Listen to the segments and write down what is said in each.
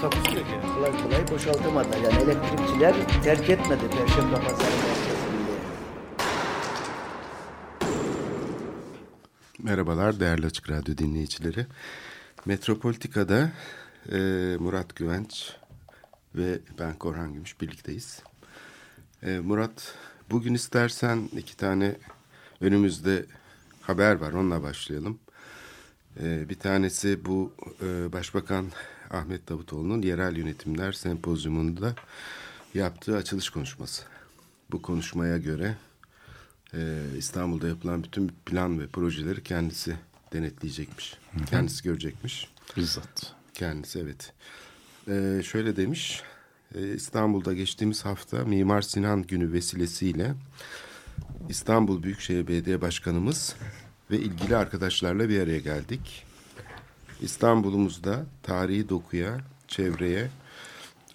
Takusuyor ki. Kolay kolay boşaltamadı. Yani elektrikçiler terk etmedi Perşembe Pazarı merkezini. Merhabalar değerli Açık Radyo dinleyicileri. Metropolitika'da e, Murat Güvenç ve ben Korhan Gümüş birlikteyiz. E, Murat, bugün istersen iki tane önümüzde haber var, onunla başlayalım. E, bir tanesi bu e, Başbakan Ahmet Davutoğlu'nun yerel yönetimler sempozyumunda yaptığı açılış konuşması. Bu konuşmaya göre ee, İstanbul'da yapılan bütün plan ve projeleri kendisi denetleyecekmiş. Kendisi görecekmiş. Bizzat. Kendisi evet. Ee, şöyle demiş. e, İstanbul'da geçtiğimiz hafta Mimar Sinan Günü vesilesiyle İstanbul Büyükşehir Belediye Başkanımız ve ilgili arkadaşlarla bir araya geldik. İstanbul'umuzda tarihi dokuya, çevreye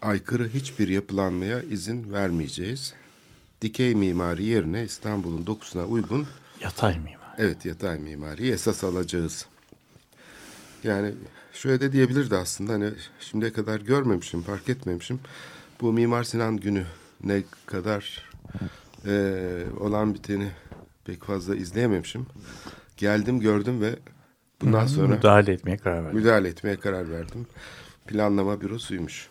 aykırı hiçbir yapılanmaya izin vermeyeceğiz. Dikey mimari yerine İstanbul'un dokusuna uygun Yatay mimar. Evet yatay mimari esas alacağız. Yani şöyle de diyebilirdi aslında hani şimdiye kadar görmemişim, fark etmemişim. Bu Mimar Sinan günü ne kadar eee, olan biteni pek fazla izleyememişim. Geldim gördüm ve bundan sonra Müdahale etmeye karar verdi. müdahale etmeye karar verdim. Planlama bürosuymuş.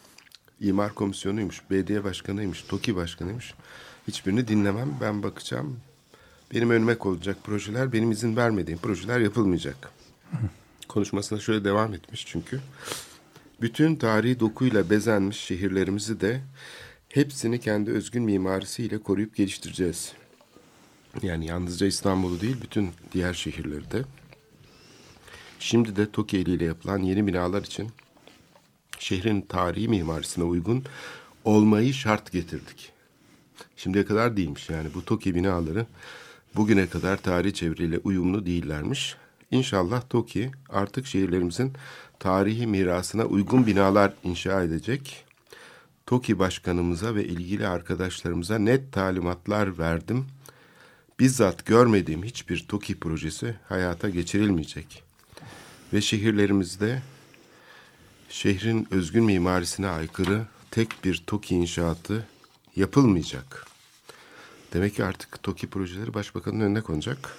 İmar komisyonuymuş. Belediye başkanıymış. TOKİ başkanıymış. Hiçbirini dinlemem. Ben bakacağım. Benim önüme konulacak projeler, benim izin vermediğim projeler yapılmayacak. Konuşmasına şöyle devam etmiş çünkü. Bütün tarihi dokuyla bezenmiş şehirlerimizi de hepsini kendi özgün mimarisiyle koruyup geliştireceğiz. Yani yalnızca İstanbul'u değil, bütün diğer şehirleri de. Şimdi de TOKİ eliyle yapılan yeni binalar için şehrin tarihi mimarisine uygun olmayı şart getirdik. Şimdiye kadar değilmiş yani bu TOKİ binaları bugüne kadar tarihi çevreyle uyumlu değillermiş. İnşallah TOKİ artık şehirlerimizin tarihi mirasına uygun binalar inşa edecek. TOKİ başkanımıza ve ilgili arkadaşlarımıza net talimatlar verdim. Bizzat görmediğim hiçbir TOKİ projesi hayata geçirilmeyecek. Ve şehirlerimizde şehrin özgün mimarisine aykırı tek bir TOKİ inşaatı yapılmayacak. Demek ki artık TOKİ projeleri başbakanın önüne konacak.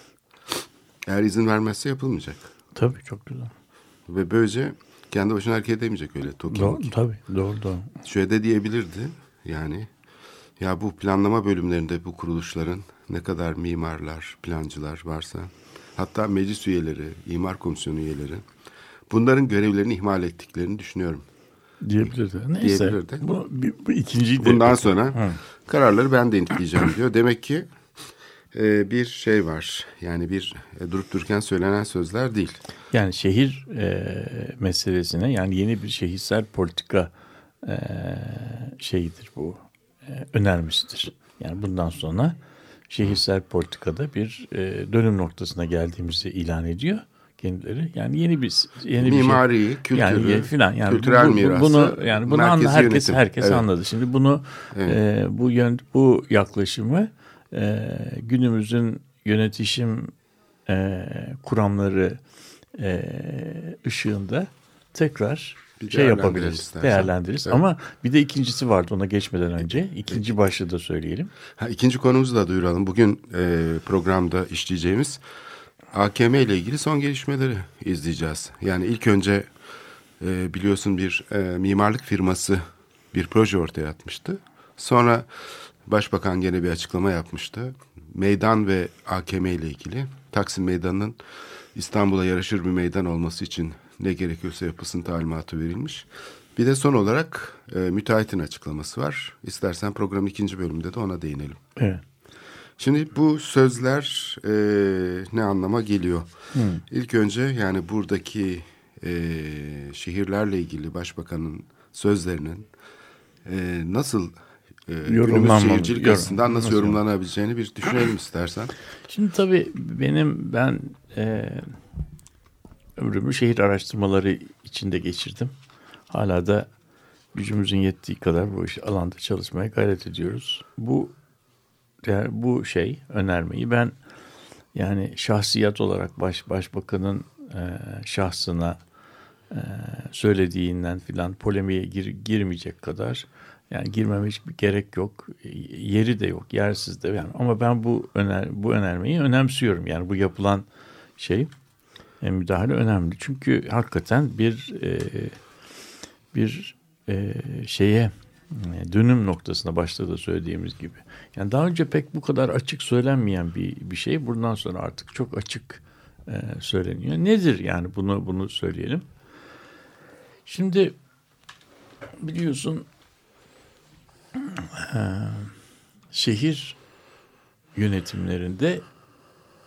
Eğer izin vermezse yapılmayacak. Tabii çok güzel. Ve böylece kendi başına hareket edemeyecek öyle TOKİ. Doğru, moki. tabii doğru doğru. Şöyle de diyebilirdi yani ya bu planlama bölümlerinde bu kuruluşların ne kadar mimarlar, plancılar varsa hatta meclis üyeleri, imar komisyonu üyeleri bunların görevlerini ihmal ettiklerini düşünüyorum. Diyebilirdi. Neyse. Diyebilirdi. Bu, bu, ikinciyi de. Bundan sonra Hı. kararları ben denetleyeceğim diyor. Demek ki e, bir şey var. Yani bir e, durup dururken söylenen sözler değil. Yani şehir e, meselesine yani yeni bir şehirsel politika e, şeyidir bu. E, önermesidir. Yani bundan sonra şehirsel politikada bir e, dönüm noktasına geldiğimizi ilan ediyor kendileri. Yani yeni bir yeni bir şey. Mimari, kültürü, yani filan yani kültürel bu- bu- mirası, bunu yani bunu anla, herkes yönetim. herkes Evet. anladı. Şimdi bunu e, bu yön bu yaklaşımı e, günümüzün yönetişim e, kuramları e, ışığında tekrar Bir şey yapabiliriz, istersen. değerlendiririz. Evet. Ama bir de ikincisi vardı ona geçmeden önce. ikinci başlığı da söyleyelim. Ha, ikinci konumuzu da duyuralım. Bugün e, programda işleyeceğimiz AKM ile ilgili son gelişmeleri izleyeceğiz. Yani ilk önce e, biliyorsun bir e, mimarlık firması bir proje ortaya atmıştı. Sonra Başbakan gene bir açıklama yapmıştı. Meydan ve AKM ile ilgili Taksim Meydanı'nın İstanbul'a yaraşır bir meydan olması için ne gerekiyorsa yapılsın talimatı verilmiş. Bir de son olarak e, müteahhitin açıklaması var. İstersen programın ikinci bölümünde de ona değinelim. Evet. Şimdi bu sözler e, ne anlama geliyor? İlk önce yani buradaki e, şehirlerle ilgili başbakanın sözlerinin e, nasıl e, günümüz şehircilik yorum- açısından nasıl nasıl yorumlanabileceğini bir düşünelim istersen. Şimdi tabii benim ben e, ömrümü şehir araştırmaları içinde geçirdim. Hala da gücümüzün yettiği kadar bu iş alanda çalışmaya gayret ediyoruz. Bu yani bu şey önermeyi ben yani şahsiyet olarak baş başbakanın e, şahsına e, söylediğinden filan polemiğe gir, girmeyecek kadar yani girmeme hiçbir gerek yok. Yeri de yok, yersiz de yani ama ben bu öner bu önermeyi önemsiyorum. Yani bu yapılan şey müdahale önemli. Çünkü hakikaten bir e, bir e, şeye e, dönüm noktasına başta da söylediğimiz gibi. Yani daha önce pek bu kadar açık söylenmeyen bir bir şey bundan sonra artık çok açık e, söyleniyor. Nedir yani bunu bunu söyleyelim. Şimdi biliyorsun e, şehir yönetimlerinde e,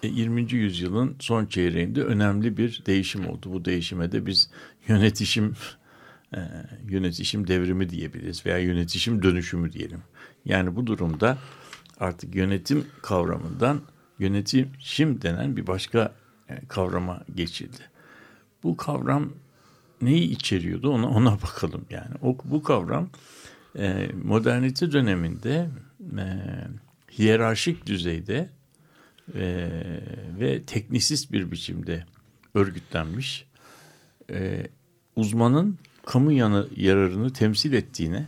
20. yüzyılın son çeyreğinde önemli bir değişim oldu. Bu değişime de biz yönetişim e, yönetişim devrimi diyebiliriz veya yönetişim dönüşümü diyelim. Yani bu durumda artık yönetim kavramından yönetişim denen bir başka e, kavrama geçildi. Bu kavram neyi içeriyordu ona ona bakalım yani. O bu kavram e, modernite döneminde e, hiyerarşik düzeyde e, ve teknisist bir biçimde örgütlenmiş e, uzmanın kamu yanı, yararını temsil ettiğine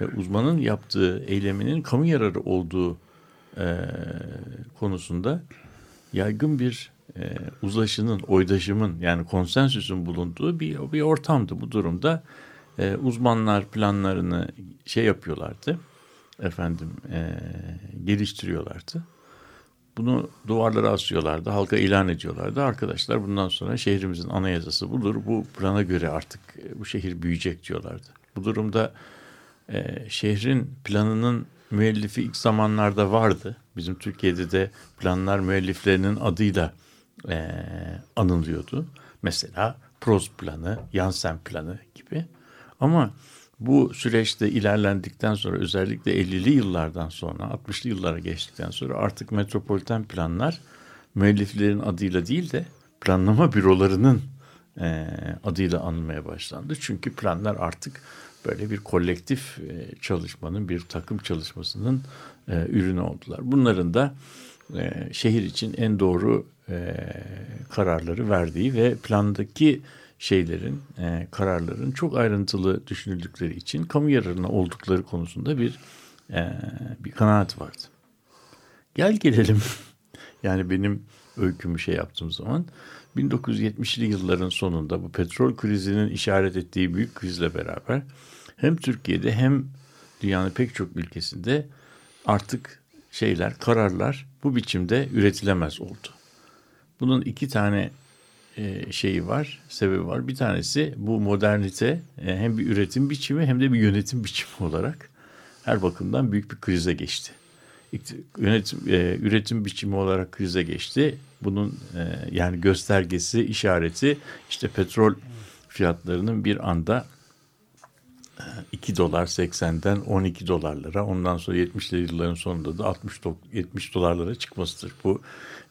ve uzmanın yaptığı eyleminin kamu yararı olduğu e, konusunda yaygın bir e, uzlaşının, oydaşımın yani konsensüsün bulunduğu bir, bir ortamdı. Bu durumda e, uzmanlar planlarını şey yapıyorlardı, efendim e, geliştiriyorlardı. Bunu duvarlara asıyorlardı, halka ilan ediyorlardı. Arkadaşlar bundan sonra şehrimizin anayasası budur. Bu plana göre artık e, bu şehir büyüyecek diyorlardı. Bu durumda e, şehrin planının müellifi ilk zamanlarda vardı. Bizim Türkiye'de de planlar müelliflerinin adıyla e, anılıyordu. Mesela Prost planı, Yansen planı gibi. Ama bu süreçte ilerlendikten sonra özellikle 50'li yıllardan sonra 60'lı yıllara geçtikten sonra artık metropoliten planlar müelliflerin adıyla değil de planlama bürolarının e, adıyla anılmaya başlandı. Çünkü planlar artık böyle bir kolektif e, çalışmanın bir takım çalışmasının e, ürünü oldular. Bunların da e, şehir için en doğru e, kararları verdiği ve plandaki şeylerin, e, kararların çok ayrıntılı düşünüldükleri için kamu yararına oldukları konusunda bir e, bir kanaat vardı. Gel gelelim yani benim öykümü şey yaptığım zaman 1970'li yılların sonunda bu petrol krizinin işaret ettiği büyük krizle beraber hem Türkiye'de hem dünyanın pek çok ülkesinde artık şeyler, kararlar bu biçimde üretilemez oldu. Bunun iki tane şeyi var, sebebi var. Bir tanesi bu modernite e, hem bir üretim biçimi hem de bir yönetim biçimi olarak her bakımdan büyük bir krize geçti. Yönetim, e, üretim biçimi olarak krize geçti. Bunun yani göstergesi, işareti işte petrol fiyatlarının bir anda 2 dolar 80'den 12 dolarlara ondan sonra 70'li yılların sonunda da 60 70 dolarlara çıkmasıdır. Bu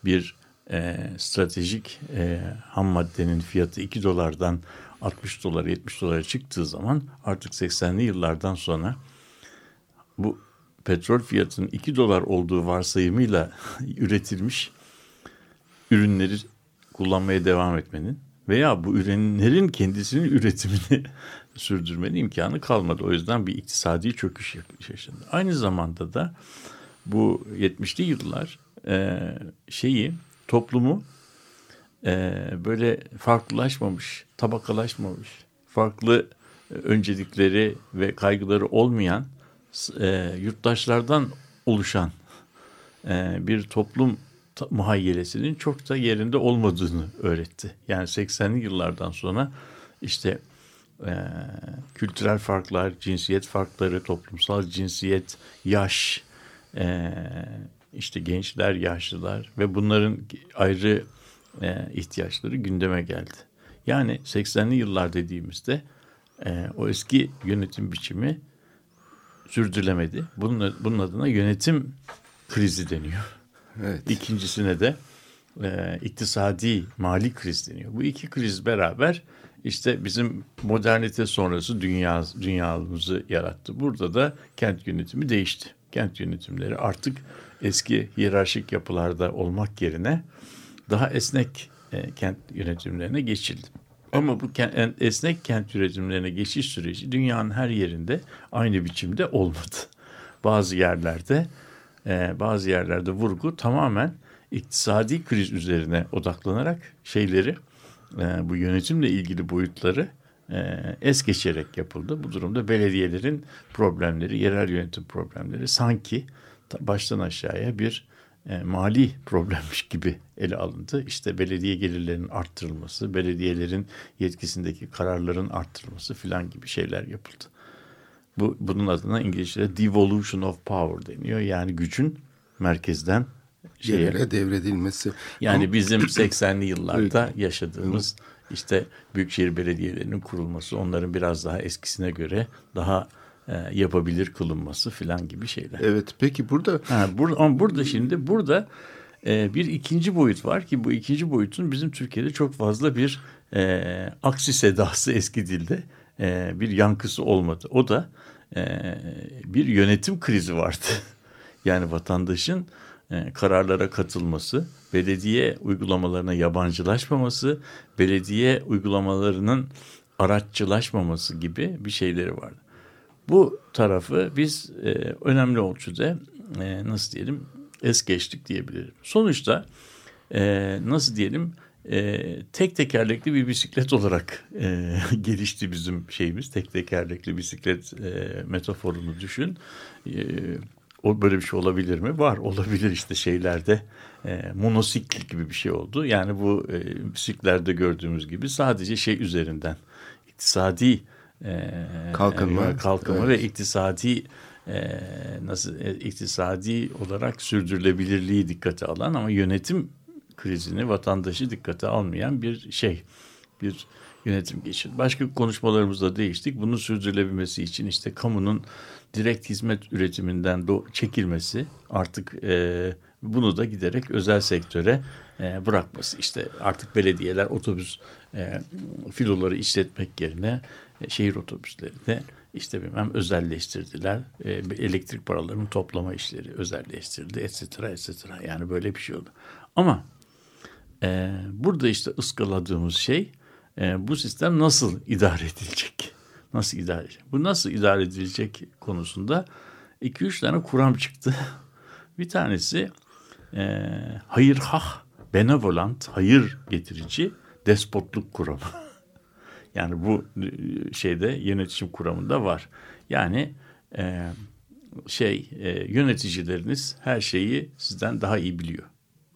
bir e, stratejik e, ham maddenin fiyatı 2 dolardan 60 dolar 70 dolara çıktığı zaman artık 80'li yıllardan sonra bu petrol fiyatının 2 dolar olduğu varsayımıyla üretilmiş ürünleri kullanmaya devam etmenin veya bu ürünlerin kendisinin üretimini sürdürmenin imkanı kalmadı. O yüzden bir iktisadi çöküş yaşandı. Aynı zamanda da bu 70'li yıllar e, şeyi toplumu e, böyle farklılaşmamış, tabakalaşmamış, farklı öncelikleri ve kaygıları olmayan e, yurttaşlardan oluşan e, bir toplum muhayyelesinin çok da yerinde olmadığını öğretti. Yani 80'li yıllardan sonra işte e, kültürel farklar, cinsiyet farkları, toplumsal cinsiyet, yaş, e, işte gençler, yaşlılar ve bunların ayrı e, ihtiyaçları gündeme geldi. Yani 80'li yıllar dediğimizde e, o eski yönetim biçimi sürdürülemedi. Bunun, bunun adına yönetim krizi deniyor. Evet. İkincisine de e, iktisadi mali kriz deniyor. Bu iki kriz beraber işte bizim modernite sonrası dünya dünyamızı yarattı. Burada da kent yönetimi değişti. Kent yönetimleri artık eski hiyerarşik yapılarda olmak yerine daha esnek e, kent yönetimlerine geçildi. Ama bu kent, esnek kent yönetimlerine geçiş süreci dünyanın her yerinde aynı biçimde olmadı. Bazı yerlerde e, bazı yerlerde vurgu tamamen iktisadi kriz üzerine odaklanarak şeyleri e, bu yönetimle ilgili boyutları e, es geçerek yapıldı. Bu durumda belediyelerin problemleri, yerel yönetim problemleri sanki baştan aşağıya bir e, mali problemmiş gibi ele alındı. İşte belediye gelirlerinin arttırılması, belediyelerin yetkisindeki kararların arttırılması filan gibi şeyler yapıldı. Bu bunun adına İngilizce'de devolution of power deniyor. Yani gücün merkezden şeye, yerlere devredilmesi. Yani Ama... bizim 80'li yıllarda yaşadığımız işte büyükşehir belediyelerinin kurulması, onların biraz daha eskisine göre daha yapabilir kılınması filan gibi şeyler. Evet peki burada... Ha, burada ama burada şimdi burada e, bir ikinci boyut var ki bu ikinci boyutun bizim Türkiye'de çok fazla bir e, aksi sedası eski dilde e, bir yankısı olmadı. O da e, bir yönetim krizi vardı. yani vatandaşın e, kararlara katılması, belediye uygulamalarına yabancılaşmaması, belediye uygulamalarının araççılaşmaması gibi bir şeyleri vardı. Bu tarafı biz e, önemli ölçüde e, nasıl diyelim es geçtik diyebilirim. Sonuçta e, nasıl diyelim e, tek tekerlekli bir bisiklet olarak e, gelişti bizim şeyimiz. Tek tekerlekli bisiklet e, metaforunu düşün. E, böyle bir şey olabilir mi? Var olabilir işte şeylerde e, monosikl gibi bir şey oldu. Yani bu e, bisiklerde gördüğümüz gibi sadece şey üzerinden iktisadi e, kalkınma, kalkınma evet. ve iktisadi e, nasıl e, iktisadi olarak sürdürülebilirliği dikkate alan ama yönetim krizini vatandaşı dikkate almayan bir şey bir yönetim geçirdi. Başka konuşmalarımızda değiştik. Bunun sürdürülebilmesi için işte kamunun direkt hizmet üretiminden çekilmesi artık e, bunu da giderek özel sektöre e, bırakması. İşte artık belediyeler otobüs e, filoları işletmek yerine e, şehir otobüslerini işte bilmem özelleştirdiler. E, elektrik paralarının toplama işleri özelleştirildi et cetera et cetera. Yani böyle bir şey oldu. Ama e, burada işte ıskaladığımız şey e, bu sistem nasıl idare edilecek? Nasıl idare edilecek? Bu nasıl idare edilecek konusunda iki üç tane kuram çıktı. bir tanesi e, hayırhah, benevolent, hayır getirici despotluk kuramı. yani bu şeyde yönetişim kuramında var. Yani e, şey e, yöneticileriniz her şeyi sizden daha iyi biliyor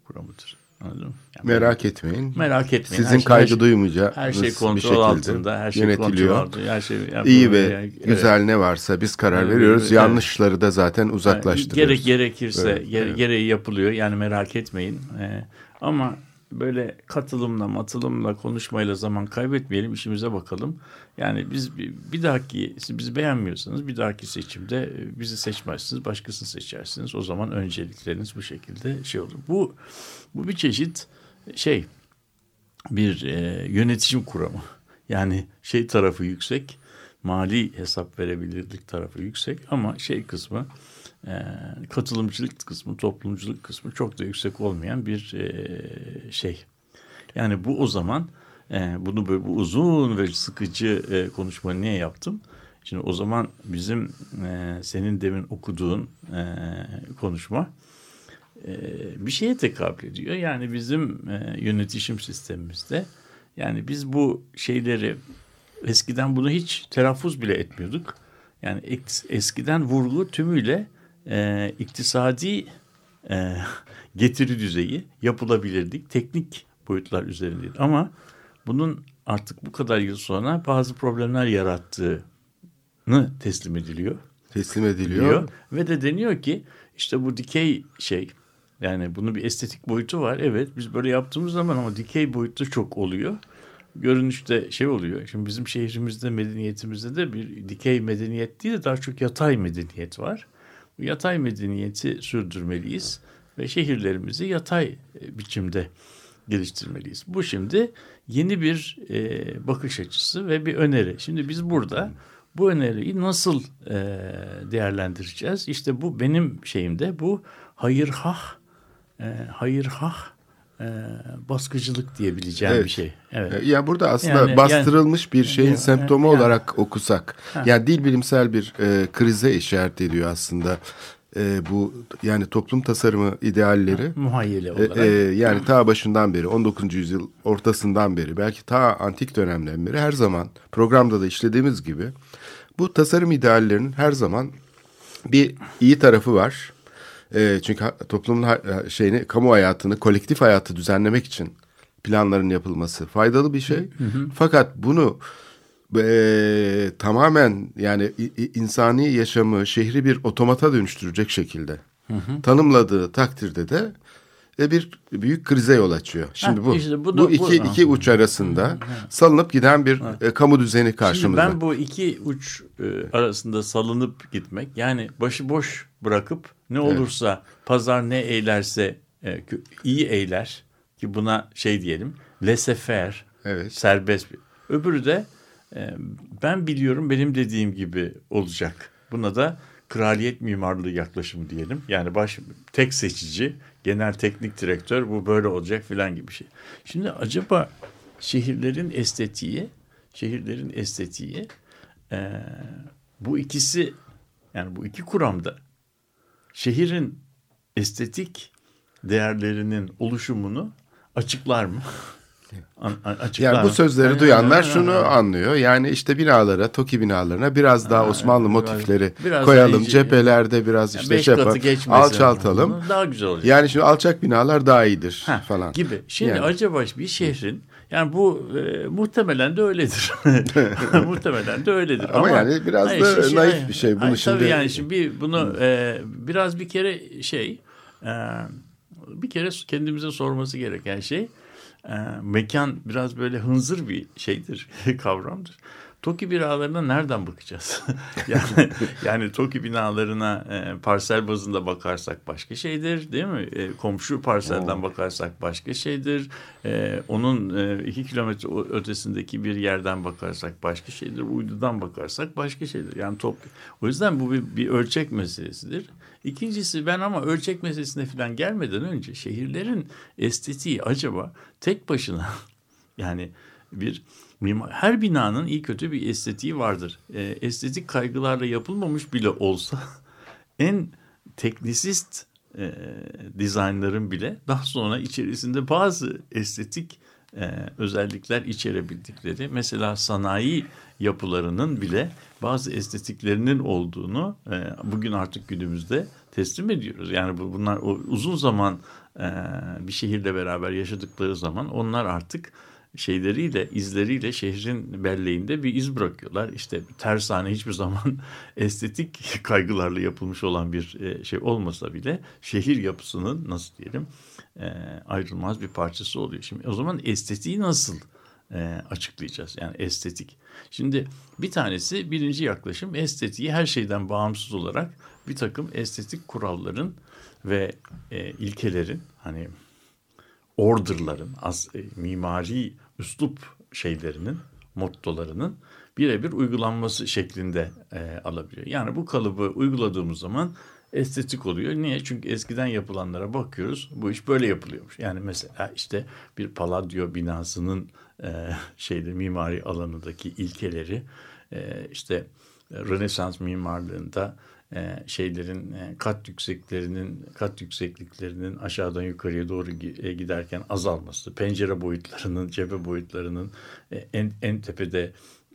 kuramıdır. Anladın mı? Yani merak etmeyin. Merak etmeyin. Sizin her kaygı şey, duymayacağı her şey kontrol altında, her şey yönetiliyor. altında, her şey iyi ve yani, güzel evet. ne varsa biz karar evet, veriyoruz. Evet. Yanlışları da zaten uzaklaştırıyoruz. Gerek gerekirse evet, gere, evet. gereği yapılıyor. Yani merak etmeyin. Ee, ama böyle katılımla, matılımla, konuşmayla zaman kaybetmeyelim, işimize bakalım. Yani biz bir dahaki, bizi beğenmiyorsanız bir dahaki seçimde bizi seçmezsiniz, başkasını seçersiniz. O zaman öncelikleriniz bu şekilde şey olur. Bu bu bir çeşit şey bir e, yönetişim kuramı. Yani şey tarafı yüksek, mali hesap verebilirlik tarafı yüksek ama şey kısmı e, katılımcılık kısmı, toplumculuk kısmı çok da yüksek olmayan bir e, şey. Yani bu o zaman e, bunu böyle bu uzun ve sıkıcı e, konuşmayı niye yaptım? Şimdi o zaman bizim e, senin demin okuduğun e, konuşma e, bir şeye tekabül ediyor. Yani bizim e, yönetişim sistemimizde yani biz bu şeyleri eskiden bunu hiç telaffuz bile etmiyorduk. Yani eskiden vurgu tümüyle e, iktisadi e, getiri düzeyi yapılabilirdik. Teknik boyutlar üzerindeydi. Ama bunun artık bu kadar yıl sonra bazı problemler yarattığını teslim ediliyor. Teslim ediliyor. Ve de deniyor ki işte bu dikey şey yani bunun bir estetik boyutu var. Evet biz böyle yaptığımız zaman ama dikey boyutu çok oluyor. görünüşte şey oluyor. Şimdi bizim şehrimizde medeniyetimizde de bir dikey medeniyet değil de daha çok yatay medeniyet var. Yatay medeniyeti sürdürmeliyiz ve şehirlerimizi yatay e, biçimde geliştirmeliyiz. Bu şimdi yeni bir e, bakış açısı ve bir öneri. Şimdi biz burada bu öneriyi nasıl e, değerlendireceğiz? İşte bu benim şeyimde bu hayırhah, e, hayırhah e, baskıcılık diyebileceğim Evet. bir şey. Evet. E, Ya burada aslında Yani- bastırılmış bir şeyin Yani- semptomu yani- olarak okusak. Yani dil bilimsel bir e, krize işaret ediyor aslında. E, bu yani toplum tasarımı idealleri. Muhayyele E, olarak. e, yani ta başından beri 19. yüzyıl ortasından beri belki ta antik dönemden beri her zaman programda da işlediğimiz gibi bu tasarım ideallerinin her zaman bir iyi tarafı var. E, çünkü toplumun şeyini kamu hayatını kolektif hayatı düzenlemek için planların yapılması faydalı bir şey. Fakat bunu e, tamamen yani insani yaşamı şehri bir otomata dönüştürecek şekilde tanımladığı takdirde de e, bir büyük krize yol açıyor. Şimdi Ha, bu işte bu bu, da- bu- iki iki uç arasında salınıp giden bir e, kamu düzeni Şimdi karşımızda. ben bu iki uç e, arasında salınıp gitmek yani başıboş bırakıp ne olursa pazar ne eylerse e, iyi eyler ki buna şey diyelim laissez-faire Evet. serbest bir. Öbürü de e, ben biliyorum benim dediğim gibi olacak. Buna da kraliyet mimarlığı yaklaşımı diyelim. Yani baş tek seçici, genel teknik direktör bu böyle olacak filan gibi şey. Şimdi acaba şehirlerin estetiği, şehirlerin estetiği e, bu ikisi yani bu iki kuramda şehrin estetik değerlerinin oluşumunu açıklar mı? Açıklar Yani bu sözleri Yani- duyanlar yani- şunu anlıyor. Yani işte binalara, TOKİ binalarına biraz daha Osmanlı motifleri biraz koyalım. iyice- Cephelerde biraz Yani işte şey yapalım. Alçaltalım. Daha güzel olacak. Yani şimdi alçak binalar daha iyidir Ha, falan. gibi. Şimdi Yani. acaba bir şehrin yani bu e, muhtemelen de öyledir. muhtemelen de öyledir. Ama yani biraz da naif bir şey. Bunu hayır, şimdi- tabii yani şimdi bir, bunu e, biraz bir kere şey e, bir kere kendimize sorması gereken şey e, mekan biraz böyle hınzır bir şeydir, kavramdır. TOKİ binalarına nereden bakacağız? yani, yani TOKİ binalarına e, parsel bazında bakarsak başka şeydir değil mi? E, komşu parselden bakarsak başka şeydir. E, onun e, iki kilometre ötesindeki bir yerden bakarsak başka şeydir. Uydudan bakarsak başka şeydir. Yani top, o yüzden bu bir, bir ölçek meselesidir. İkincisi ben ama ölçek meselesine falan gelmeden önce şehirlerin estetiği acaba tek başına yani bir mimar, her binanın iyi kötü bir estetiği vardır. E, estetik kaygılarla yapılmamış bile olsa en teknisist e, dizaynların bile daha sonra içerisinde bazı estetik e, özellikler içerebildikleri mesela sanayi yapılarının bile bazı estetiklerinin olduğunu e, bugün artık günümüzde teslim ediyoruz. Yani bu, bunlar o, uzun zaman e, bir şehirle beraber yaşadıkları zaman onlar artık şeyleriyle, izleriyle şehrin belleğinde bir iz bırakıyorlar. İşte tersane hiçbir zaman estetik kaygılarla yapılmış olan bir e, şey olmasa bile şehir yapısının nasıl diyelim e, ayrılmaz bir parçası oluyor. Şimdi o zaman estetiği nasıl e, açıklayacağız? Yani estetik. Şimdi bir tanesi birinci yaklaşım estetiği her şeyden bağımsız olarak bir takım estetik kuralların ve ilkelerin hani orderların, az, e, mimari üslup şeylerinin, mottolarının birebir uygulanması şeklinde e, alabiliyor. Yani bu kalıbı uyguladığımız zaman estetik oluyor. Niye? Çünkü eskiden yapılanlara bakıyoruz. Bu iş böyle yapılıyormuş. Yani mesela işte bir Palladio binasının e, şeyde mimari alanındaki ilkeleri e, işte Rönesans mimarlığında e, şeylerin e, kat yükseklerinin kat yüksekliklerinin aşağıdan yukarıya doğru e, giderken azalması, pencere boyutlarının, cephe boyutlarının e, en en tepede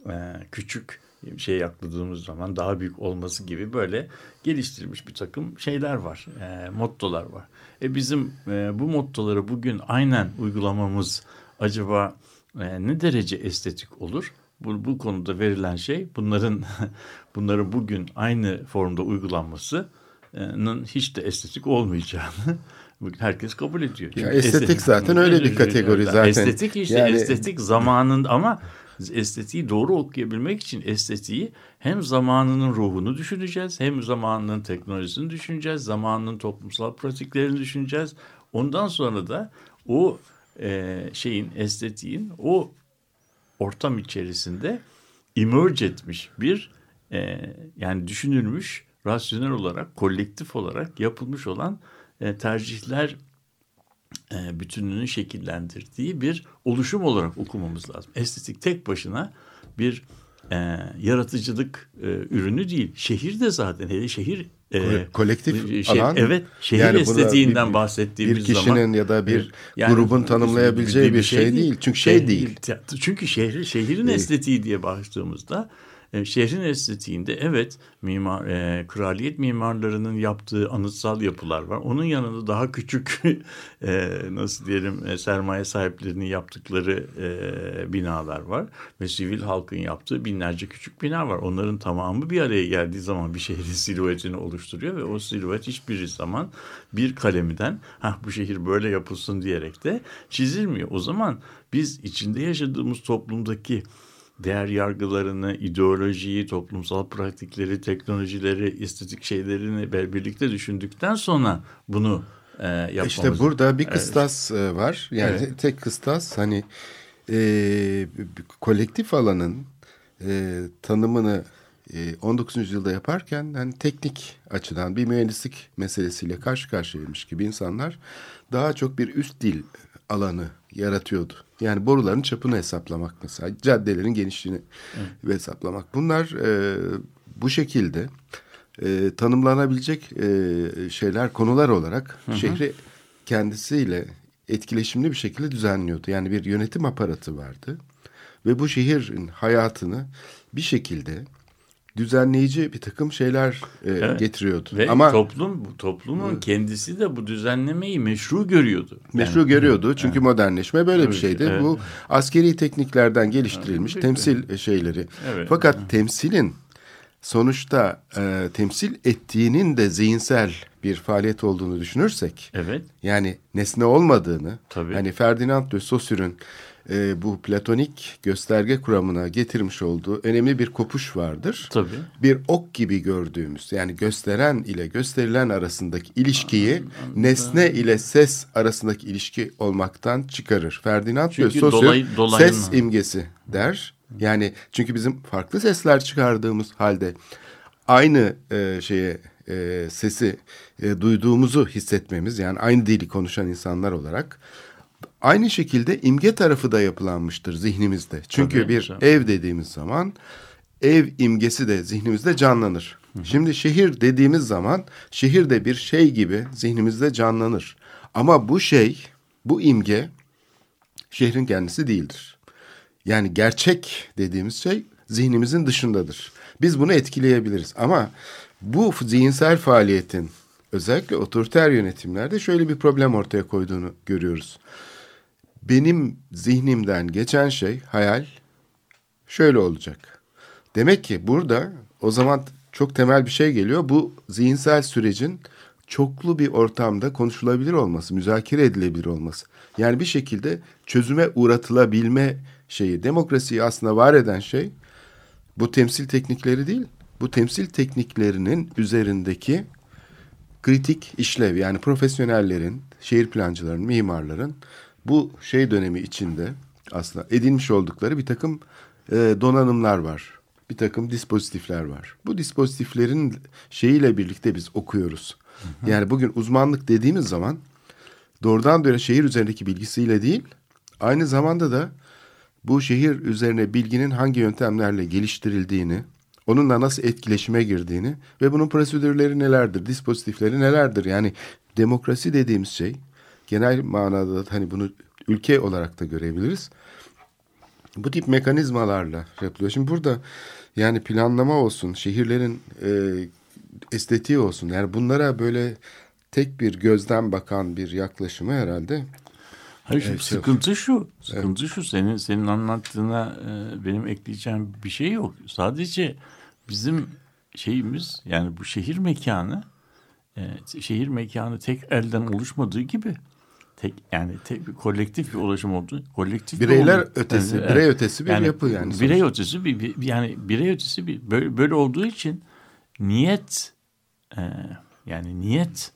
e, küçük şey yakladığımız zaman daha büyük olması gibi böyle geliştirilmiş bir takım şeyler var, e, mottolar var. E bizim e, bu mottoları bugün aynen uygulamamız acaba e, ne derece estetik olur? Bu, bu konuda verilen şey bunların bunların bugün aynı formda uygulanmasının hiç de estetik olmayacağını herkes kabul ediyor. Ya estetik zaten öyle bir kategori zaten. Estetik işte Yani- estetik zamanın ama estetiği doğru okuyabilmek için estetiği hem zamanının ruhunu düşüneceğiz hem zamanının teknolojisini düşüneceğiz zamanının toplumsal pratiklerini düşüneceğiz ondan sonra da o e, şeyin estetiğin o ortam içerisinde emerge etmiş bir e, yani düşünülmüş rasyonel olarak kolektif olarak yapılmış olan e, tercihler e, bütününü şekillendirdiği bir oluşum olarak okumamız lazım. Estetik tek başına bir e, yaratıcılık e, ürünü değil. Şehir de zaten hele şehir e, Ko- kolektif şey, alan, evet şehir yani estetiğinden bir- bahsettiğimiz bir kişinin zaman ya da bir yani grubun tanımlayabileceği bir şey değil. Çünkü şey değil. Çünkü şehri şehrin Değil. estetiği diye baktığımızda e, şehrin estetiğinde evet mimar e, kraliyet mimarlarının yaptığı anıtsal yapılar var. Onun yanında daha küçük e, nasıl diyelim e, sermaye sahiplerinin yaptıkları e, binalar var ve sivil halkın yaptığı binlerce küçük bina var. Onların tamamı bir araya geldiği zaman bir şehrin silüetini oluşturuyor ve o silüet hiçbir zaman bir kalemiden ha bu şehir böyle yapılsın diyerek de çizilmiyor. O zaman biz içinde yaşadığımız toplumdaki değer yargılarını, ideolojiyi, toplumsal pratikleri, teknolojileri, estetik şeylerini birlikte düşündükten sonra bunu e, yapmamız. İşte burada bir kıstas e, var. Yani Evet. tek kıstas hani e, kolektif alanın e, tanımını e, 19. yüzyılda yaparken hani teknik açıdan bir mühendislik meselesiyle karşı karşıyaymış gibi insanlar daha çok bir üst dil alanı yaratıyordu. Yani boruların çapını hesaplamak mesela, caddelerin genişliğini hesaplamak. Bunlar e, bu şekilde e, tanımlanabilecek e, şeyler, konular olarak şehri kendisiyle etkileşimli bir şekilde düzenliyordu. Yani bir yönetim aparatı vardı ve bu şehrin hayatını bir şekilde düzenleyici bir takım şeyler e, Evet. getiriyordu. Ve Ama toplum toplumun kendisi de bu düzenlemeyi meşru görüyordu. meşru Yani- görüyordu çünkü modernleşme böyle bir Evet, şeydi. evet. Bu askeri tekniklerden geliştirilmiş Evet, temsil şeyleri. Evet. Fakat temsilin sonuçta e, temsil ettiğinin de zihinsel bir faaliyet olduğunu düşünürsek Evet. yani nesne olmadığını Tabii. hani Ferdinand de Saussure'ün e, bu platonik gösterge kuramına getirmiş olduğu önemli bir kopuş vardır. Tabii. Bir ok gibi gördüğümüz yani gösteren ile gösterilen arasındaki ilişkiyi nesne ile ses arasındaki ilişki olmaktan çıkarır. Ferdinand Çünkü Saussure dolay- dolaylı- ses imgesi der. Yani çünkü bizim farklı sesler çıkardığımız halde aynı e, şeye e, sesi e, duyduğumuzu hissetmemiz yani aynı dili konuşan insanlar olarak aynı şekilde imge tarafı da yapılanmıştır zihnimizde. Çünkü Tabii, bir tabii. ev dediğimiz zaman ev imgesi de zihnimizde canlanır. Şimdi şehir dediğimiz zaman şehir de bir şey gibi zihnimizde canlanır. Ama bu şey, bu imge şehrin kendisi değildir. Yani gerçek dediğimiz şey zihnimizin dışındadır. Biz bunu etkileyebiliriz ama bu zihinsel faaliyetin özellikle otoriter yönetimlerde şöyle bir problem ortaya koyduğunu görüyoruz. Benim zihnimden geçen şey hayal şöyle olacak. Demek ki burada o zaman çok temel bir şey geliyor. Bu zihinsel sürecin çoklu bir ortamda konuşulabilir olması, müzakere edilebilir olması. Yani bir şekilde çözüme uğratılabilme şeyi. Demokrasiyi aslında var eden şey bu temsil teknikleri değil. Bu temsil tekniklerinin üzerindeki kritik işlev yani profesyonellerin, şehir plancıların, mimarların bu şey dönemi içinde aslında edinmiş oldukları bir takım e, donanımlar var. Bir takım dispozitifler var. Bu dispozitiflerin şeyiyle birlikte biz okuyoruz. Yani bugün uzmanlık dediğimiz zaman doğrudan doğruya şehir üzerindeki bilgisiyle değil, aynı zamanda da bu şehir üzerine bilginin hangi yöntemlerle geliştirildiğini, onunla nasıl etkileşime girdiğini ve bunun prosedürleri nelerdir, dispozitifleri nelerdir? Yani demokrasi dediğimiz şey genel manada da hani bunu ülke olarak da görebiliriz. Bu tip mekanizmalarla yapılıyor. Şimdi burada yani planlama olsun, şehirlerin e, estetiği olsun. Yani bunlara böyle tek bir gözden bakan bir yaklaşımı herhalde Hayır şimdi Evet, şey- sıkıntı şu. Sıkıntı şu. Senin senin anlattığına e, benim ekleyeceğim bir şey yok. Sadece bizim şeyimiz yani bu şehir mekanı e, şehir mekanı tek elden oluşmadığı gibi tek yani tek bir kolektif bir ulaşım olduğu kolektif bir Bireyler oldu. ötesi, Evet. birey ötesi bir yapı yani. Birey ötesi bir, bir- yani birey ötesi bir böyle, böyle olduğu için niyet e, yani niyet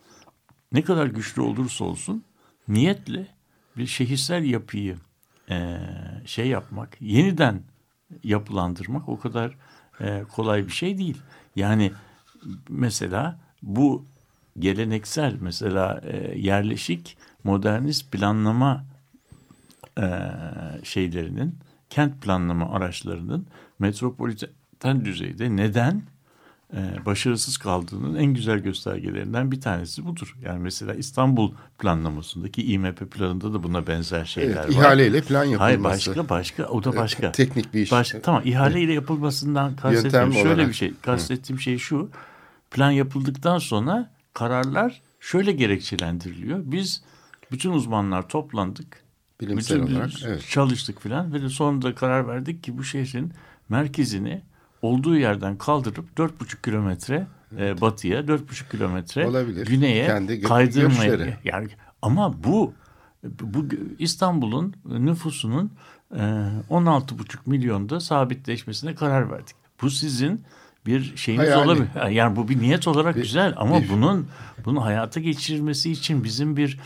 ne kadar güçlü olursa olsun niyetle bir şehirsel yapıyı e, şey yapmak, yeniden yapılandırmak o kadar e, kolay bir şey değil. Yani mesela bu geleneksel mesela e, yerleşik modernist planlama e, şeylerinin kent planlama araçlarının metropoliten düzeyde neden e, başarısız kaldığının en güzel göstergelerinden bir tanesi budur. Yani mesela İstanbul planlamasındaki İMP planında da buna benzer şeyler Evet, var. ihaleyle plan yapılması. Hayır başka başka o da başka. Teknik bir iş. Başka, tamam ihaleyle yapılmasından kastettiğim şöyle olarak. bir şey. Kastettiğim şey şu. Plan yapıldıktan sonra kararlar şöyle gerekçelendiriliyor. Biz bütün uzmanlar toplandık. Bilimsel bütün olarak, evet. çalıştık filan ve de sonunda karar verdik ki bu şehrin merkezini olduğu yerden kaldırıp dört buçuk kilometre e, batıya, dört buçuk kilometre Olabilir. güneye Kendi kaydırmaya. Yani ama bu bu İstanbul'un nüfusunun e, 16,5 milyonda sabitleşmesine karar verdik. Bu sizin bir şeyiniz Hayali. olabilir. Yani bu bir niyet olarak Bir- güzel ama bir- bunun bunu hayata geçirilmesi için bizim bir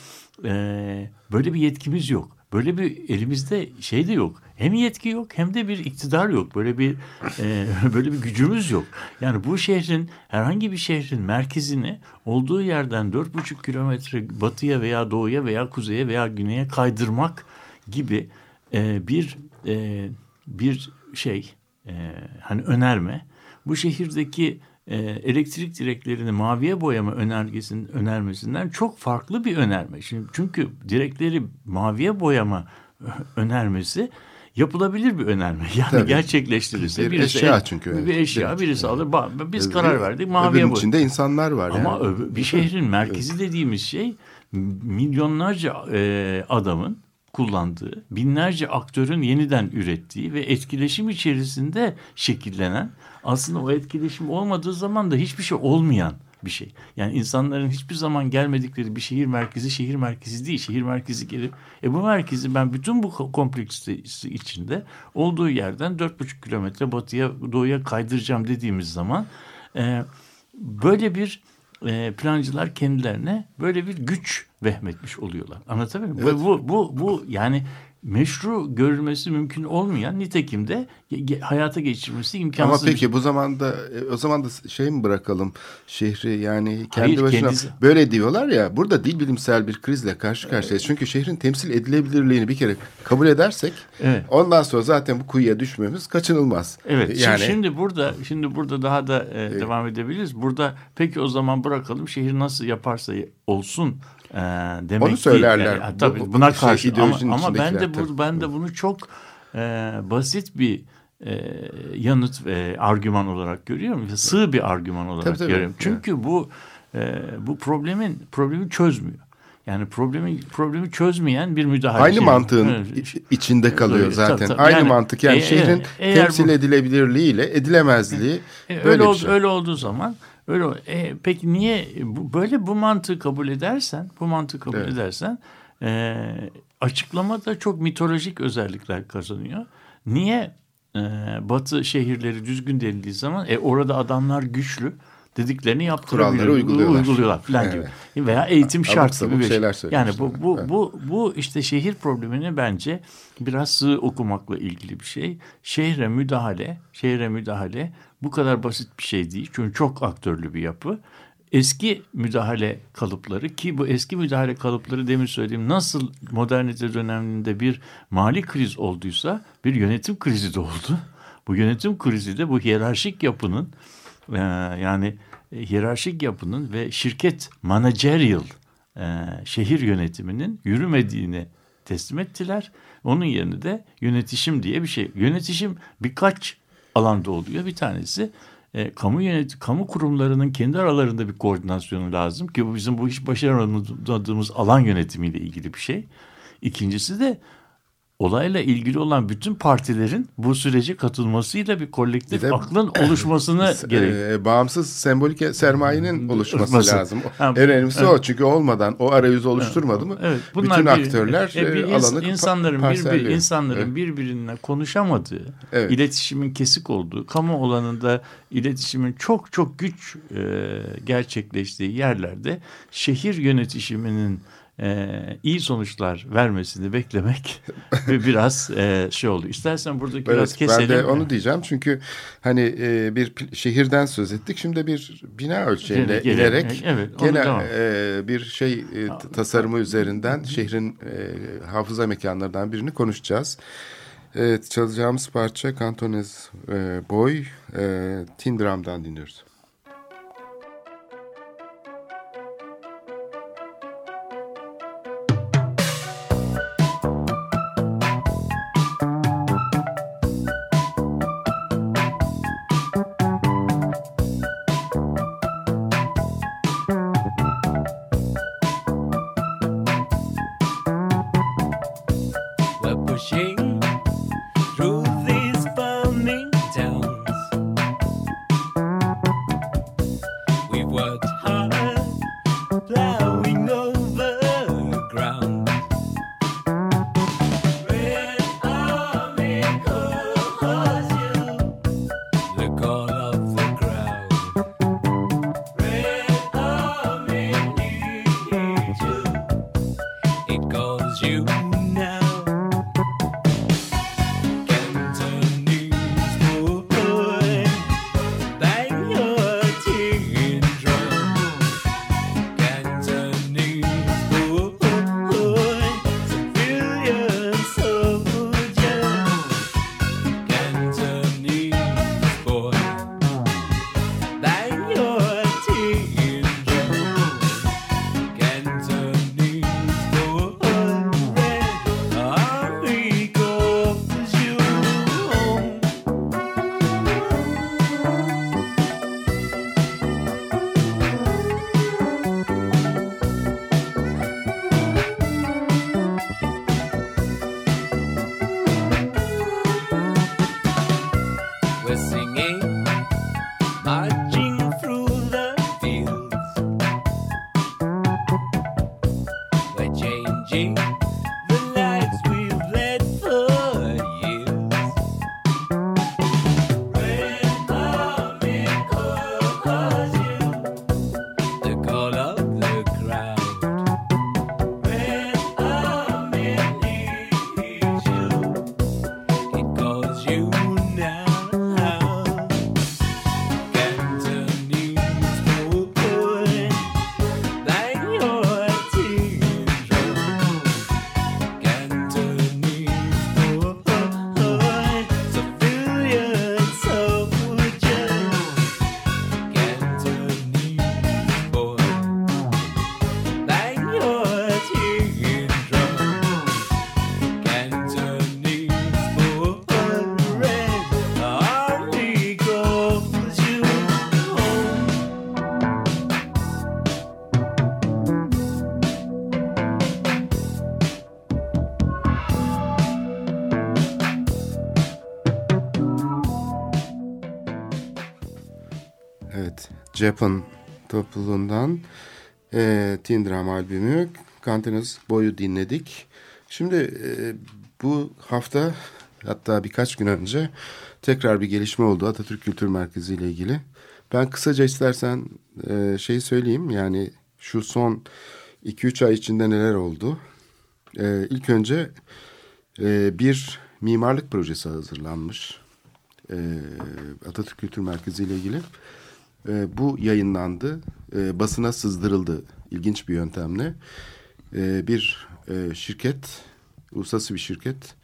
e, böyle bir yetkimiz yok. Böyle bir elimizde şey de yok. Hem yetki yok hem de bir iktidar yok. Böyle bir e, böyle bir gücümüz yok. Yani bu şehrin herhangi bir şehrin merkezini olduğu yerden dört buçuk kilometre batıya veya doğuya veya kuzeye veya güneye kaydırmak gibi e, bir e, bir şey e, hani önerme. Bu şehirdeki e, elektrik direklerini maviye boyama önergesinin önermesinden çok farklı bir önerme. Şimdi çünkü direkleri maviye boyama önermesi yapılabilir bir önerme. Yani Tabii. gerçekleştirilse Bir birisi eşya çünkü. bir eşya Direkt. birisi alır. Biz karar verdik maviye boy. içinde insanlar var. Ama yani. öbür- bir şehrin merkezi dediğimiz şey milyonlarca e, adamın kullandığı, binlerce aktörün yeniden ürettiği ve etkileşim içerisinde şekillenen, aslında o etkileşim olmadığı zaman da hiçbir şey olmayan bir şey. Yani insanların hiçbir zaman gelmedikleri bir şehir merkezi şehir merkezi değil. Şehir merkezi gelip e bu merkezi ben bütün bu ko- kompleksitesi içinde olduğu yerden dört buçuk kilometre batıya doğuya kaydıracağım dediğimiz zaman e, böyle bir e, plancılar kendilerine böyle bir güç vehmetmiş oluyorlar. Anlatabiliyor muyum? Bu, bu, bu, bu yani meşru görülmesi mümkün olmayan nitekim de hayata geçirmesi Ama imkansız. bir peki bu zamanda e, o zaman da şey mi bırakalım şehri yani kendi Hayır, başına kendisi- böyle diyorlar ya burada dil bilimsel bir krizle karşı karşıyayız. Çünkü şehrin temsil edilebilirliğini bir kere kabul edersek Evet. ondan sonra zaten bu kuyuya düşmemiz kaçınılmaz. Evet. şimdi- Yani Şimdi burada şimdi burada daha da e, devam edebiliriz. Burada peki o zaman bırakalım şehir nasıl yaparsa olsun e, demek Onu söylerler. Yani, Bu- tabii bu buna şey, karşı ama, ideolojinin ama ben de bu, ben de bunu çok e, basit bir e, yanıt ve argüman olarak görüyorum. Sığ bir argüman olarak Tabii, tabii. görüyorum. Çünkü bu e, bu problemin problemi çözmüyor. Yani problemi problemi çözmeyen bir müdahale. aynı Şimdi- mantığın Evet. içinde kalıyor Tabii, zaten. tabii. Aynı Yani, mantık yani e- şehrin eğer temsil bu- edilebilirliğiyle edilemezliği E, böyle öyle, ol- şey. öyle olduğu zaman öyle e, peki niye bu, böyle bu mantığı kabul edersen bu mantığı kabul Evet. edersen e, açıklama da çok mitolojik özellikler kazanıyor. Niye e, Batı şehirleri düzgün denildiği zaman e, orada adamlar güçlü dediklerini yaptırabiliyor, Kuralları uyguluyorlar. uyguluyorlar falan Evet. gibi veya eğitim şart gibi bir şey. Yani bu bu Evet. bu bu işte şehir problemini bence biraz sığ okumakla ilgili bir şey. Şehre müdahale, şehre müdahale bu kadar basit bir şey değil. Çünkü çok aktörlü bir yapı. Eski müdahale kalıpları ki bu eski müdahale kalıpları demin söylediğim nasıl modernite döneminde bir mali kriz olduysa bir yönetim krizi de oldu. Bu yönetim krizi de bu hiyerarşik yapının yani e, hiyerarşik yapının ve şirket managerial e, şehir yönetiminin yürümediğini teslim ettiler. Onun yerine de yönetişim diye bir şey. Yönetişim birkaç alanda oluyor. Bir tanesi e, kamu yönet kamu kurumlarının kendi aralarında bir koordinasyonu lazım ki bu bizim bu iş başaramadığımız alan yönetimiyle ilgili bir şey. İkincisi de olayla ilgili olan bütün partilerin bu sürece katılmasıyla bir kolektif Bir de- aklın oluşmasını gerek. Ee, bağımsız sembolik sermayenin oluşması Oluşması. lazım. Ha, en önemlisi evet. o. Çünkü olmadan o arayüzü oluşturmadı mı? Evet, bütün bir- aktörler e, bir e, alanı insanların bir, bir insanların Evet. birbirine konuşamadığı, Evet. iletişimin kesik olduğu, kamu alanında iletişimin çok çok güç e, gerçekleştiği yerlerde şehir yönetişiminin e, iyi sonuçlar vermesini beklemek ve biraz e, şey oldu. İstersen buradaki biraz Evet, keselim. ben de onu diyeceğim çünkü hani e, bir şehirden söz ettik. Şimdi bir bina ölçeğine Gele- gele- inerek evet, gene devam. e, bir şey e, tasarımı üzerinden şehrin e, hafıza mekanlarından birini konuşacağız. Evet, çalacağımız parça Cantonese e, Boy, e, Tin Drum'dan dinliyoruz. You Japan topluluğundan e, Tin Drum albümü Cantonese Boy'u dinledik. Şimdi e, bu hafta hatta birkaç gün önce tekrar bir gelişme oldu Atatürk Kültür Merkezi ile ilgili. Ben kısaca istersen e, şey söyleyeyim yani şu son 2-3 ay içinde neler oldu. E, ilk önce e, bir mimarlık projesi hazırlanmış. E, Atatürk Kültür Merkezi ile ilgili. E, bu yayınlandı. E, basına sızdırıldı ilginç bir yöntemle. E, bir e, şirket, uluslararası bir şirket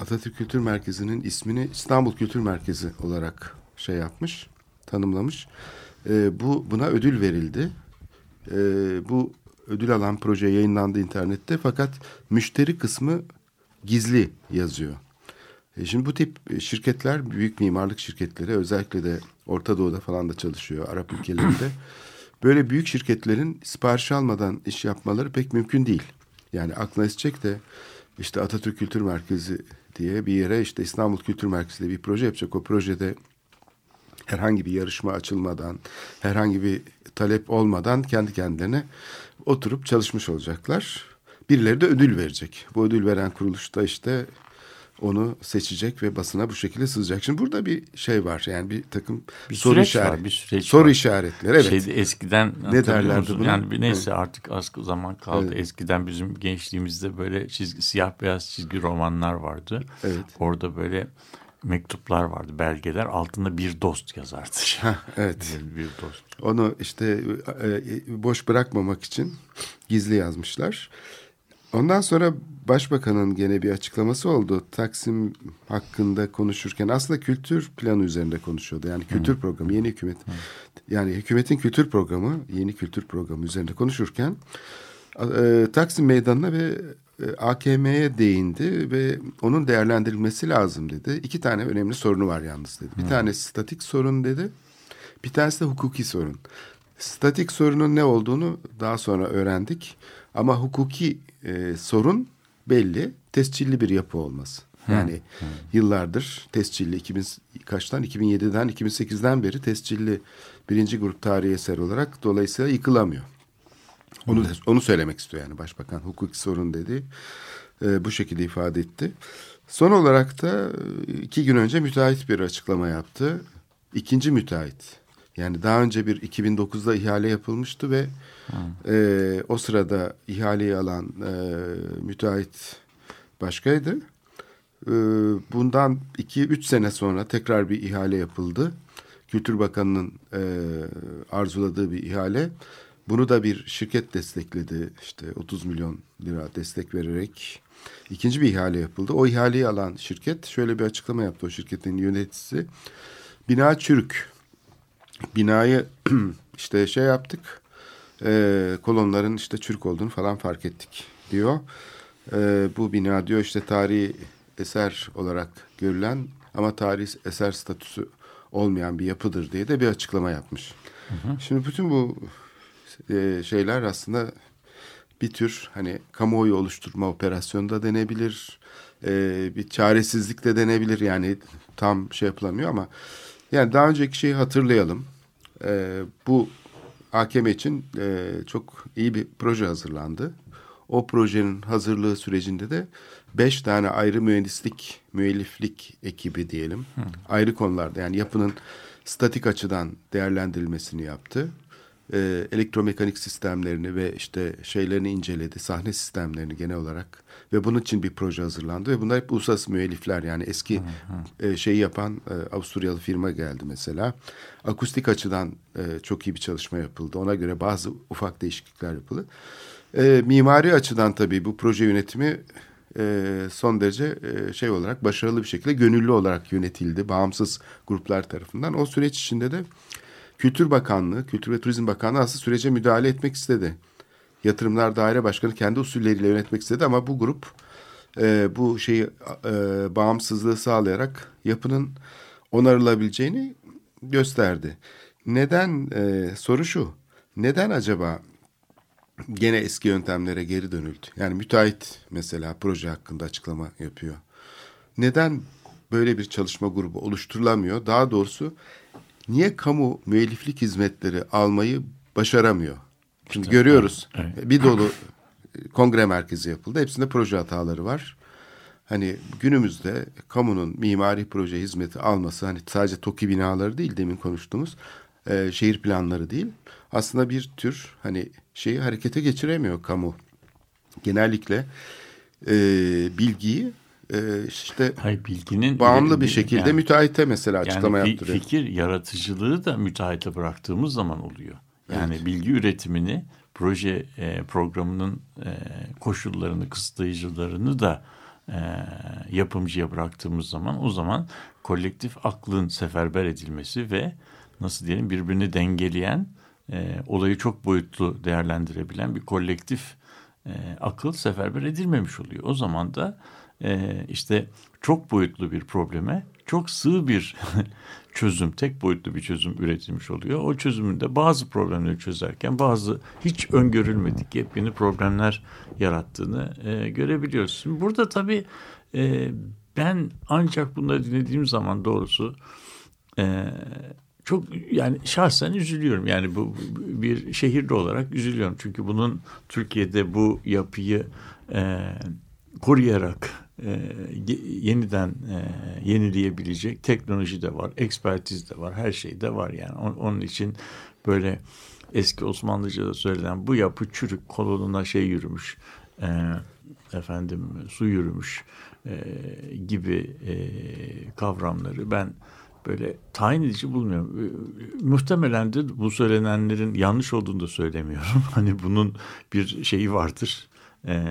Atatürk Kültür Merkezi'nin ismini İstanbul Kültür Merkezi olarak şey yapmış, tanımlamış. E, bu buna ödül verildi. E, bu ödül alan proje yayınlandı internette fakat müşteri kısmı gizli yazıyor. E, şimdi bu tip şirketler büyük mimarlık şirketleri özellikle de Orta Doğu'da falan da çalışıyor Arap ülkelerinde. Böyle büyük şirketlerin sipariş almadan iş yapmaları pek mümkün değil. Yani aklına esecek de işte Atatürk Kültür Merkezi diye bir yere işte İstanbul Kültür Merkezi'de bir proje yapacak. O projede herhangi bir yarışma açılmadan, herhangi bir talep olmadan kendi kendilerine oturup çalışmış olacaklar. Birileri de ödül verecek. Bu ödül veren kuruluş da işte onu seçecek ve basına bu şekilde sızacak. Şimdi burada bir şey var yani bir takım Bir soru işaret, var, bir süreç soru var. işaretleri. Evet. Şeyde eskiden Ne derlerdi buna? Yani bir neyse artık az zaman kaldı. Evet. Eskiden bizim gençliğimizde böyle çizgi, siyah beyaz çizgi romanlar vardı. Evet. Orada böyle mektuplar vardı, belgeler. Altında bir dost yazardı. evet. bir, bir dost. Onu işte e, e, boş bırakmamak için gizli yazmışlar. Ondan sonra başbakanın gene bir açıklaması oldu. Taksim hakkında konuşurken aslında kültür planı üzerinde konuşuyordu. Yani kültür programı, yeni hükümet. Yani hükümetin kültür programı, yeni kültür programı üzerinde konuşurken e, Taksim Meydanı'na ve e, AKM'ye değindi ve onun değerlendirilmesi lazım dedi. İki tane önemli sorunu var yalnız dedi. Bir tanesi statik sorun dedi. Bir tanesi de hukuki sorun. Statik sorunun ne olduğunu daha sonra öğrendik. Ama hukuki e, sorun belli. Tescilli bir yapı olması. Yani yıllardır tescilli 2000 kaçtan 2007'den 2008'den beri tescilli birinci grup tarihi eser olarak dolayısıyla yıkılamıyor. Onu onu söylemek istiyor yani başbakan hukuki sorun dedi. E, bu şekilde ifade etti. Son olarak da e, iki gün önce müteahhit bir açıklama yaptı. İkinci müteahhit. Yani daha önce bir 2009'da ihale yapılmıştı ve e, o sırada ihaleyi alan e, müteahhit başkaydı. E, bundan 2-3 sene sonra tekrar bir ihale yapıldı. Kültür Bakanı'nın e, arzuladığı bir ihale. Bunu da bir şirket destekledi. İşte 30 milyon lira destek vererek ikinci bir ihale yapıldı. O ihaleyi alan şirket şöyle bir açıklama yaptı o şirketin yöneticisi. Bina çürük. Binayı işte şey yaptık. E, kolonların işte çürük olduğunu falan fark ettik diyor. E, bu bina diyor işte tarihi eser olarak görülen ama tarihi eser statüsü olmayan bir yapıdır diye de bir açıklama yapmış. Şimdi bütün bu e, şeyler aslında bir tür hani kamuoyu oluşturma operasyonu da denebilir. E, bir çaresizlik de denebilir yani tam şey yapılamıyor ama yani daha önceki şeyi hatırlayalım. E, bu AKM için e, çok iyi bir proje hazırlandı. O projenin hazırlığı sürecinde de beş tane ayrı mühendislik, müelliflik ekibi diyelim. Ayrı konularda yani yapının statik açıdan değerlendirilmesini yaptı. Ee, elektromekanik sistemlerini ve işte şeylerini inceledi. Sahne sistemlerini genel olarak. Ve bunun için bir proje hazırlandı. Ve bunlar hep uluslararası müellifler. Yani eski e, şeyi yapan e, Avusturyalı firma geldi mesela. Akustik açıdan e, çok iyi bir çalışma yapıldı. Ona göre bazı ufak değişiklikler yapıldı. E, mimari açıdan tabii bu proje yönetimi e, son derece e, şey olarak başarılı bir şekilde gönüllü olarak yönetildi. Bağımsız gruplar tarafından. O süreç içinde de Kültür Bakanlığı, Kültür ve Turizm Bakanlığı aslında sürece müdahale etmek istedi. Yatırımlar Daire Başkanı kendi usulleriyle yönetmek istedi ama bu grup e, bu şeyi e, bağımsızlığı sağlayarak yapının onarılabileceğini gösterdi. Neden e, soru şu? Neden acaba gene eski yöntemlere geri dönüldü? Yani müteahhit mesela proje hakkında açıklama yapıyor. Neden böyle bir çalışma grubu oluşturulamıyor? Daha doğrusu niye kamu müelliflik hizmetleri almayı başaramıyor? Şimdi görüyoruz. evet. Bir dolu kongre merkezi yapıldı. Hepsinde proje hataları var. Hani günümüzde kamunun mimari proje hizmeti alması hani sadece TOKİ binaları değil demin konuştuğumuz e, şehir planları değil. Aslında bir tür hani şeyi harekete geçiremiyor kamu. Genellikle e, bilgiyi e, işte Hayır bilginin bağımlı bir şekilde yani- müteahhite mesela açıklama yani yaptırıyor. fikir yaratıcılığı da müteahhite bıraktığımız zaman oluyor. Yani bilgi üretimini proje e, programının e, koşullarını, kısıtlayıcılarını da e, yapımcıya bıraktığımız zaman o zaman kolektif aklın seferber edilmesi ve nasıl diyelim birbirini dengeleyen e, olayı çok boyutlu değerlendirebilen bir kolektif e, akıl seferber edilmemiş oluyor. O zaman da e, işte çok boyutlu bir probleme çok sığ bir çözüm, tek boyutlu bir çözüm üretilmiş oluyor. O çözümün de bazı problemleri çözerken bazı hiç öngörülmedik yepyeni problemler yarattığını e, görebiliyoruz. Burada tabii e, ben ancak bunları dinlediğim zaman doğrusu e, çok yani şahsen üzülüyorum. Yani bu bir şehirli olarak üzülüyorum. Çünkü bunun Türkiye'de bu yapıyı e, koruyarak e, ye- yeniden e, yenileyebilecek teknoloji de var, ekspertiz de var, her şey de var yani. On- Onun için böyle eski Osmanlıca'da söylenen bu yapı çürük kolonuna şey yürümüş, e, efendim su yürümüş e, gibi e, kavramları ben böyle tayin edici bulmuyorum. E, Muhtemelen de bu söylenenlerin yanlış olduğunu da söylemiyorum. Hani bunun bir şeyi vardır. E,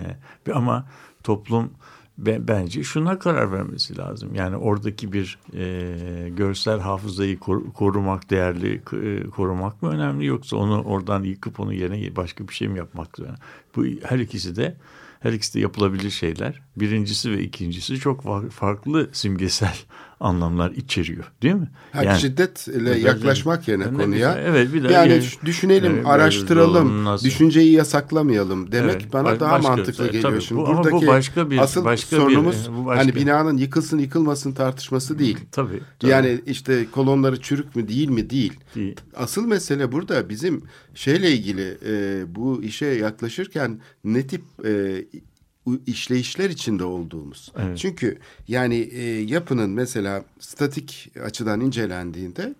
ama toplum be- bence şuna karar vermesi lazım. Yani oradaki bir e, görsel hafızayı kor- korumak değerli e, korumak mı önemli yoksa onu oradan yıkıp onu yerine başka bir şey mi yapmak önemli? Bu her ikisi de her ikisi de yapılabilir şeyler. Birincisi ve ikincisi çok fa- farklı simgesel anlamlar içeriyor değil mi? Ha, şiddetle Evet, yaklaşmak yerine de konuya. bir- evet, bir de yani yani- düşünelim, Evet, araştıralım, nasıl- düşünceyi yasaklamayalım demek Evet, bana ba- daha başka- mantıklı geliyor. tabii. Şimdi Bu- ama bu buradaki başka bir- asıl başka bir- sorunumuz bu başka- hani binanın yıkılsın yıkılmasın tartışması değil. Tabii. tabii. Yani işte kolonları çürük mü değil mi değil. Değil. Asıl mesele burada bizim şeyle ilgili e, bu işe yaklaşırken ne tip e, işleyişler içinde olduğumuz. Evet. Çünkü yani e, yapının mesela statik açıdan incelendiğinde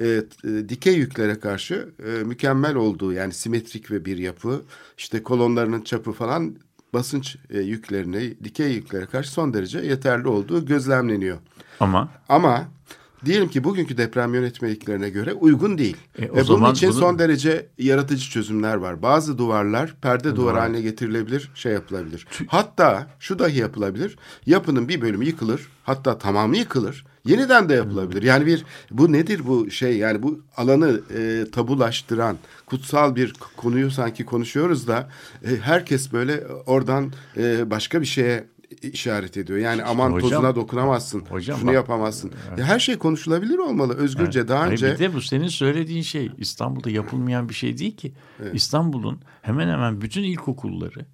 e, e, dikey yüklere karşı e, mükemmel olduğu yani simetrik ve bir yapı işte kolonlarının çapı falan basınç e, yüklerine dikey yüklere karşı son derece yeterli olduğu gözlemleniyor. Ama Ama diyelim ki bugünkü deprem yönetmeliklerine göre uygun değil. E, o Ve bunun için bunu- son derece yaratıcı çözümler var. Bazı duvarlar perde duvar haline getirilebilir, şey yapılabilir. Hatta şu dahi yapılabilir. Yapının bir bölümü yıkılır, hatta tamamı yıkılır. Yeniden de yapılabilir. Yani bir bu nedir bu şey yani bu alanı e, tabulaştıran kutsal bir konuyu sanki konuşuyoruz da e, herkes böyle oradan e, başka bir şeye işaret ediyor. Yani aman hocam- tozuna dokunamazsın. Hocam şunu bak- yapamazsın. Ya her şey konuşulabilir olmalı. Özgürce daha Hayır, önce bir de bu senin söylediğin şey İstanbul'da yapılmayan bir şey değil ki. İstanbul'un hemen hemen bütün ilkokulları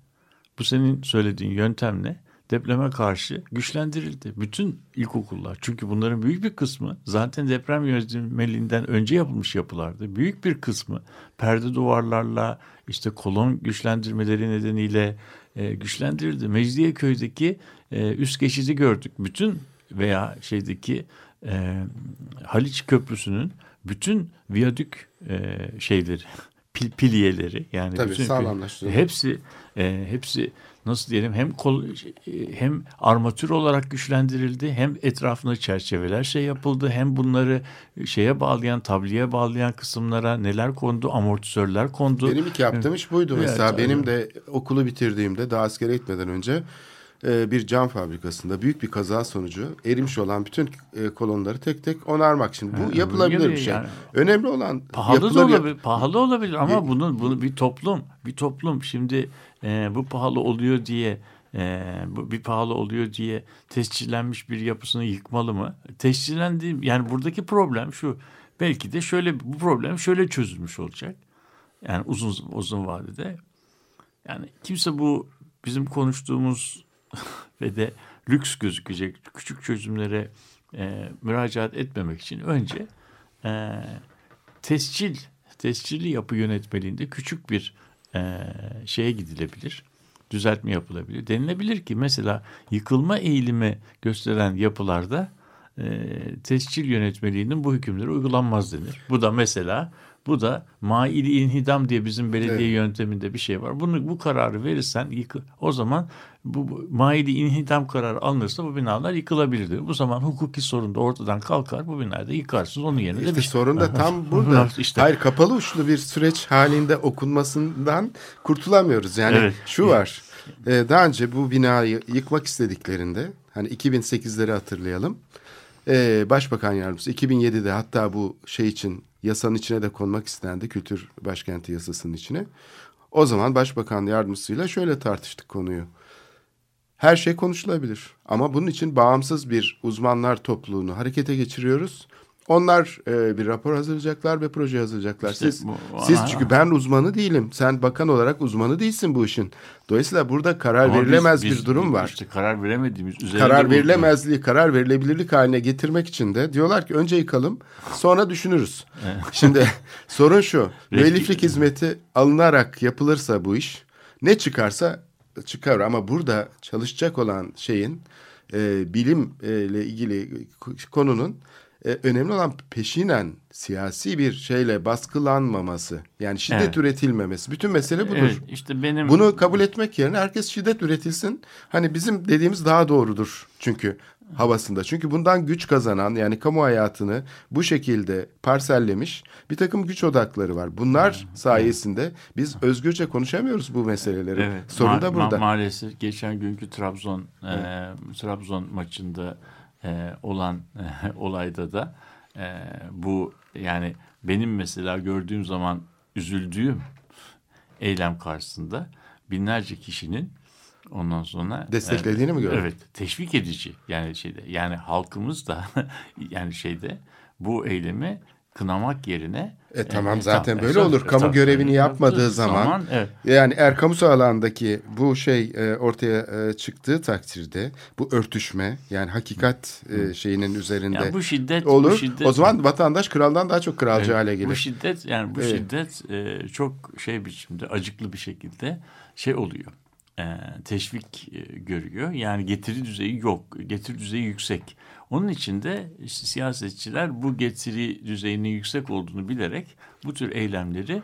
bu senin söylediğin yöntemle depreme karşı güçlendirildi. Bütün ilkokullar. Çünkü bunların büyük bir kısmı zaten deprem yönetmeliğinden önce yapılmış yapılardı. Büyük bir kısmı perde duvarlarla işte kolon güçlendirmeleri nedeniyle e, güçlendirildi. Mecidiyeköy'deki e, üst geçidi gördük. Bütün veya şeydeki e, Haliç Köprüsü'nün bütün viyadük e, şeyleri pil, pilyeleri yani Tabii, bütün sağlamlaştırıldı. hepsi e, hepsi nasıl diyelim hem kol e, hem armatür olarak güçlendirildi hem etrafına çerçeveler şey yapıldı hem bunları şeye bağlayan tabliye bağlayan kısımlara neler kondu amortisörler kondu. benim ilk yaptığım iş buydu Evet, mesela. tabii. Benim de okulu bitirdiğimde daha askere gitmeden önce e, bir cam fabrikasında büyük bir kaza sonucu erimiş olan bütün e, kolonları tek tek onarmak. Şimdi bu Ha, yapılabilir bir şey. yani. Önemli olan Pahalı da olabilir, pahalı olabilir ama bunun bunu bir toplum, bir toplum şimdi e, bu pahalı oluyor diye e, bu bir pahalı oluyor diye tescillenmiş bir yapısını yıkmalı mı? Tescillendi yani buradaki problem şu. Belki de şöyle bu problem şöyle çözülmüş olacak. Yani uzun uzun vadede. Yani kimse bu bizim konuştuğumuz ve de lüks gözükecek küçük çözümlere e, müracaat etmemek için önce e, tescil, tescilli yapı yönetmeliğinde küçük bir e, şeye gidilebilir. Düzeltme yapılabilir. Denilebilir ki mesela yıkılma eğilimi gösteren yapılarda e, tescil yönetmeliğinin bu hükümleri uygulanmaz denir. Bu da mesela bu da maili inhidam diye bizim belediye Evet. yönteminde bir şey var. Bunu bu kararı verirsen yıkı, o zaman bu, maili inhidam kararı alınırsa bu binalar yıkılabilir. Bu zaman hukuki sorun da ortadan kalkar. Bu binayı da yıkarsınız. Onun yerine de İşte bir şey- sorun da tam burada. İşte. Hayır kapalı uçlu bir süreç halinde okunmasından kurtulamıyoruz. Yani Evet. şu var. e, daha önce bu binayı yıkmak istediklerinde hani 2008'leri hatırlayalım. E, Başbakan Yardımcısı 2007'de hatta bu şey için yasanın içine de konmak istendi. Kültür Başkenti yasasının içine. O zaman başbakan yardımcısıyla şöyle tartıştık konuyu. Her şey konuşulabilir ama bunun için bağımsız bir uzmanlar topluluğunu harekete geçiriyoruz. Onlar e, bir rapor hazırlayacaklar ve proje hazırlayacaklar. İşte siz, bu- siz çünkü ben uzmanı değilim. Sen bakan olarak uzmanı değilsin bu işin. Dolayısıyla burada karar Ama biz- verilemez biz- bir durum var. İşte karar veremediğimiz üzerinde karar verilemezliği, karar verilebilirlik haline getirmek için de diyorlar ki önce yıkalım, sonra düşünürüz. Şimdi sorun şu, müelliflik hizmeti alınarak yapılırsa bu iş, ne çıkarsa çıkar ama burada çalışacak olan şeyin e, bilimle ilgili konunun e, önemli olan peşinen siyasi bir şeyle baskılanmaması. Yani şiddet Evet. üretilmemesi. Bütün mesele budur. Evet, işte benim Bunu kabul etmek yerine herkes şiddet üretilsin. Hani bizim dediğimiz daha doğrudur çünkü havasında. Çünkü bundan güç kazanan yani kamu hayatını bu şekilde parsellemiş bir takım güç odakları var. Bunlar sayesinde biz özgürce konuşamıyoruz bu meseleleri. Evet, Sorun ma- da ma- burada. maalesef geçen günkü Trabzon e, Trabzon maçında e, olan e, olayda da e, bu yani benim mesela gördüğüm zaman üzüldüğüm eylem karşısında binlerce kişinin ondan sonra Desteklediğini mi gördün? Evet, teşvik edici yani şeyde yani halkımız da yani şeyde bu eylemi kınamak yerine E tamam e, zaten tamam, böyle esas- olur. Kamu tabii, görevini yapmadığı yaptığı zaman, evet. yani eğer kamusal alandaki bu şey e, ortaya e, çıktığı takdirde bu örtüşme yani hakikat e, şeyinin üzerinde Ya bu şiddet olur. bu şiddet, o zaman vatandaş kraldan daha çok kralcı Evet, hale gelir. Bu şiddet yani bu Evet. şiddet e, çok şey biçimde acıklı bir şekilde şey oluyor. E, teşvik e, görüyor. Yani getiri düzeyi yok. Getiri düzeyi yüksek. Onun için de işte siyasetçiler bu getiri düzeyinin yüksek olduğunu bilerek bu tür eylemleri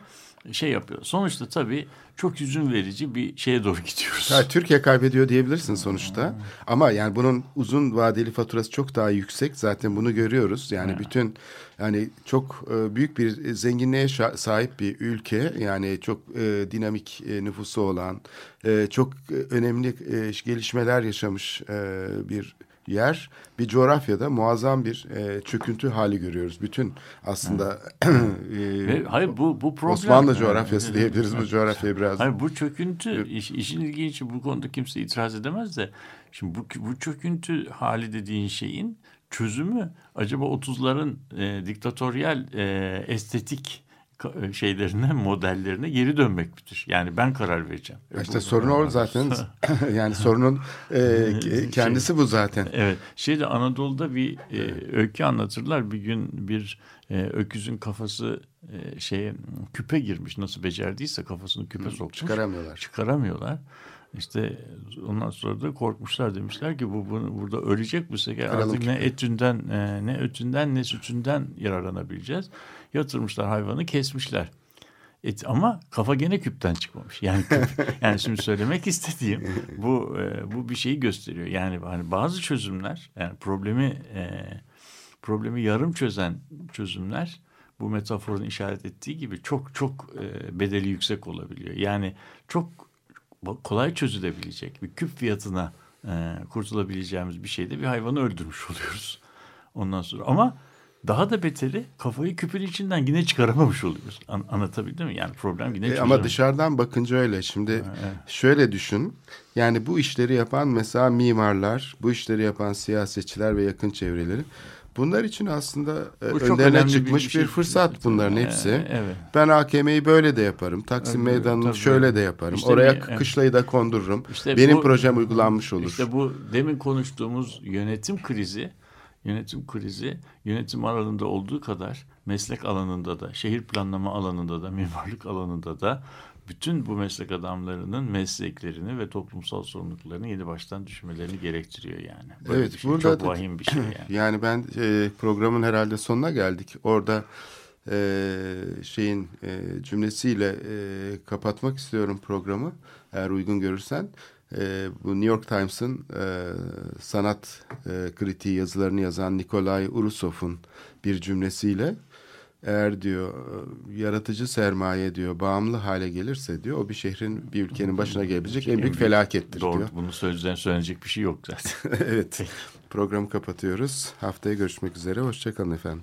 şey yapıyor. Sonuçta tabii çok hüzün verici bir şeye doğru gidiyoruz. Ha, Türkiye kaybediyor diyebilirsin sonuçta. Ama yani bunun uzun vadeli faturası çok daha yüksek. Zaten bunu görüyoruz. Yani bütün yani çok e, büyük bir zenginliğe sahip bir ülke. Yani çok e, dinamik e, nüfusu olan, e, çok e, önemli e, gelişmeler yaşamış e, bir yer. Bir coğrafyada muazzam bir e, çöküntü hali görüyoruz. Bütün aslında e, Ve hayır bu bu problem Osmanlı coğrafyası diyebiliriz bu coğrafyayı biraz. Hayır bu çöküntü iş, işin ilginci bu konuda kimse itiraz edemez de şimdi bu bu çöküntü hali dediğin şeyin çözümü acaba 30'ların e, diktatöryel e, estetik şeylerine modellerine geri dönmek midir? Yani ben karar vereceğim. E, İşte bu- sorun o zaten. yani sorunun e, ke- kendisi bu zaten. Evet. Şeyde Anadolu'da bir e, öykü anlatırlar. Bir gün bir e, öküzün kafası e, şeye küpe girmiş. Nasıl becerdiyse kafasını küpe sokmuş. Çıkaramıyorlar. Çıkaramıyorlar. İşte ondan sonra da korkmuşlar demişler ki bu, bu burada ölecek bu Kıralım artık ne etünden e, ne ötünden ne sütünden yararlanabileceğiz. Yatırmışlar hayvanı kesmişler. Et, ama kafa gene küpten çıkmamış. Yani küp, yani şimdi söylemek istediğim bu e, bu bir şeyi gösteriyor. Yani hani bazı çözümler yani problemi e, problemi yarım çözen çözümler bu metaforun işaret ettiği gibi çok çok e, bedeli yüksek olabiliyor. Yani çok kolay çözülebilecek bir küp fiyatına e, kurtulabileceğimiz bir şeyde bir hayvanı öldürmüş oluyoruz. Ondan sonra ama daha da beteri kafayı küpün içinden yine çıkaramamış oluyoruz. An- anlatabildim mi? Yani problem yine E, ama dışarıdan bakınca öyle. Şimdi şöyle düşün. Yani bu işleri yapan mesela mimarlar, bu işleri yapan siyasetçiler ve yakın çevreleri. Bunlar için aslında e, Bu önlerine bir çıkmış bir, şey. fırsat bunların E, hepsi. evet. Ben AKM'yi böyle de yaparım. Taksim Tabii, Meydanı'nı tabii. şöyle de yaparım. İşte Oraya evet. kışlayı da kondururum. İşte Benim bu- projem uygulanmış olur. İşte bu demin konuştuğumuz yönetim krizi, yönetim krizi yönetim alanında olduğu kadar meslek alanında da, şehir planlama alanında da, mimarlık alanında da bütün bu meslek adamlarının mesleklerini ve toplumsal sorumluluklarını yeni baştan düşünmelerini gerektiriyor yani. Böyle Evet, bir şey, burada çok da- vahim bir şey yani. Yani ben e, programın herhalde sonuna geldik. Orada e, şeyin e, cümlesiyle e, kapatmak istiyorum programı. Eğer uygun görürsen. E, bu New York Times'ın e, sanat e, kritiği yazılarını yazan Nikolay Urusov'un bir cümlesiyle eğer diyor e, yaratıcı sermaye diyor bağımlı hale gelirse diyor o bir şehrin bir ülkenin başına gelebilecek en büyük felakettir Doğru, diyor. bunu sözden söylenecek bir şey yok zaten. evet. Programı kapatıyoruz. Haftaya görüşmek üzere. Hoşçakalın efendim.